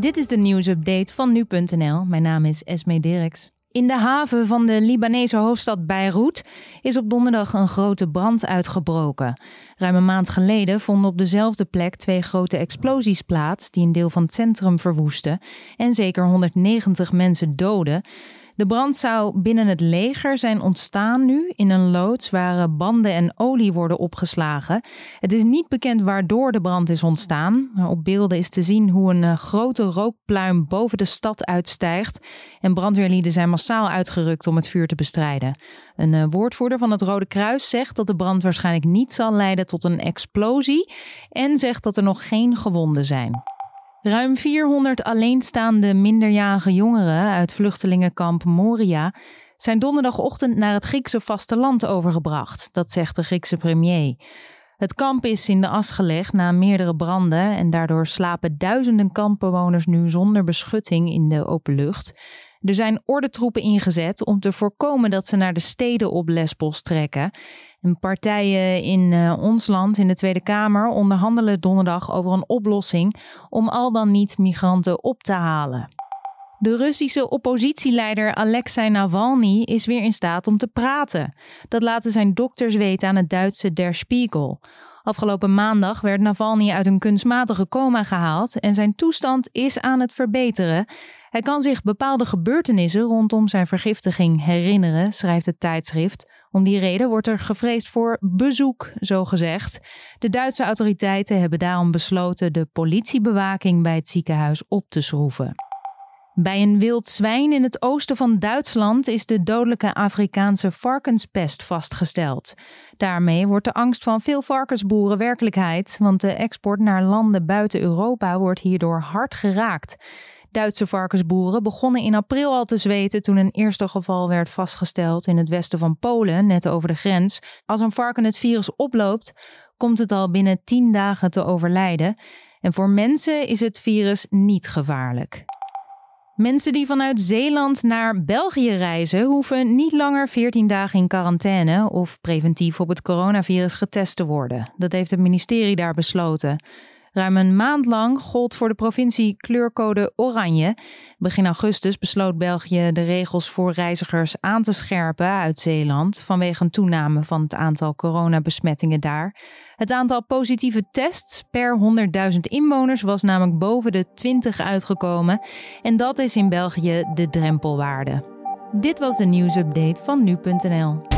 Dit is de nieuwsupdate van nu.nl. Mijn naam is Esme Dirks. In de haven van de Libanese hoofdstad Beirut is op donderdag een grote brand uitgebroken. Ruim een maand geleden vonden op dezelfde plek twee grote explosies plaats die een deel van het centrum verwoesten en zeker 190 mensen doden. De brand zou binnen het leger zijn ontstaan nu in een loods waar banden en olie worden opgeslagen. Het is niet bekend waardoor de brand is ontstaan. Op beelden is te zien hoe een eh, grote rookpluim boven de stad uitstijgt. En brandweerlieden zijn massaal uitgerukt om het vuur te bestrijden. Een eh, woordvoerder van het Rode Kruis zegt dat de brand waarschijnlijk niet zal leiden tot een explosie en zegt dat er nog geen gewonden zijn. Ruim 400 alleenstaande minderjarige jongeren uit vluchtelingenkamp Moria zijn donderdagochtend naar het Griekse vasteland overgebracht, dat zegt de Griekse premier. Het kamp is in de as gelegd na meerdere branden en daardoor slapen duizenden kampbewoners nu zonder beschutting in de open lucht. Er zijn ordentroepen ingezet om te voorkomen dat ze naar de steden op Lesbos trekken. En partijen in uh, ons land, in de Tweede Kamer, onderhandelen donderdag over een oplossing om al dan niet migranten op te halen. De Russische oppositieleider Alexei Navalny is weer in staat om te praten. Dat laten zijn dokters weten aan het Duitse Der Spiegel. Afgelopen maandag werd Navalny uit een kunstmatige coma gehaald en zijn toestand is aan het verbeteren. Hij kan zich bepaalde gebeurtenissen rondom zijn vergiftiging herinneren, schrijft het tijdschrift. Om die reden wordt er gevreesd voor bezoek, zo gezegd. De Duitse autoriteiten hebben daarom besloten de politiebewaking bij het ziekenhuis op te schroeven. Bij een wild zwijn in het oosten van Duitsland is de dodelijke Afrikaanse varkenspest vastgesteld. Daarmee wordt de angst van veel varkensboeren werkelijkheid, want de export naar landen buiten Europa wordt hierdoor hard geraakt. Duitse varkensboeren begonnen in april al te zweten toen een eerste geval werd vastgesteld in het westen van Polen, net over de grens. Als een varken het virus oploopt, komt het al binnen 10 dagen te overlijden. En voor mensen is het virus niet gevaarlijk. Mensen die vanuit Zeeland naar België reizen, hoeven niet langer 14 dagen in quarantaine of preventief op het coronavirus getest te worden. Dat heeft het ministerie daar besloten. Ruim een maand lang gold voor de provincie kleurcode oranje. Begin augustus besloot België de regels voor reizigers aan te scherpen uit Zeeland vanwege een toename van het aantal coronabesmettingen daar. Het aantal positieve tests per 100.000 inwoners was namelijk boven de 20 uitgekomen en dat is in België de drempelwaarde. Dit was de nieuwsupdate van nu.nl.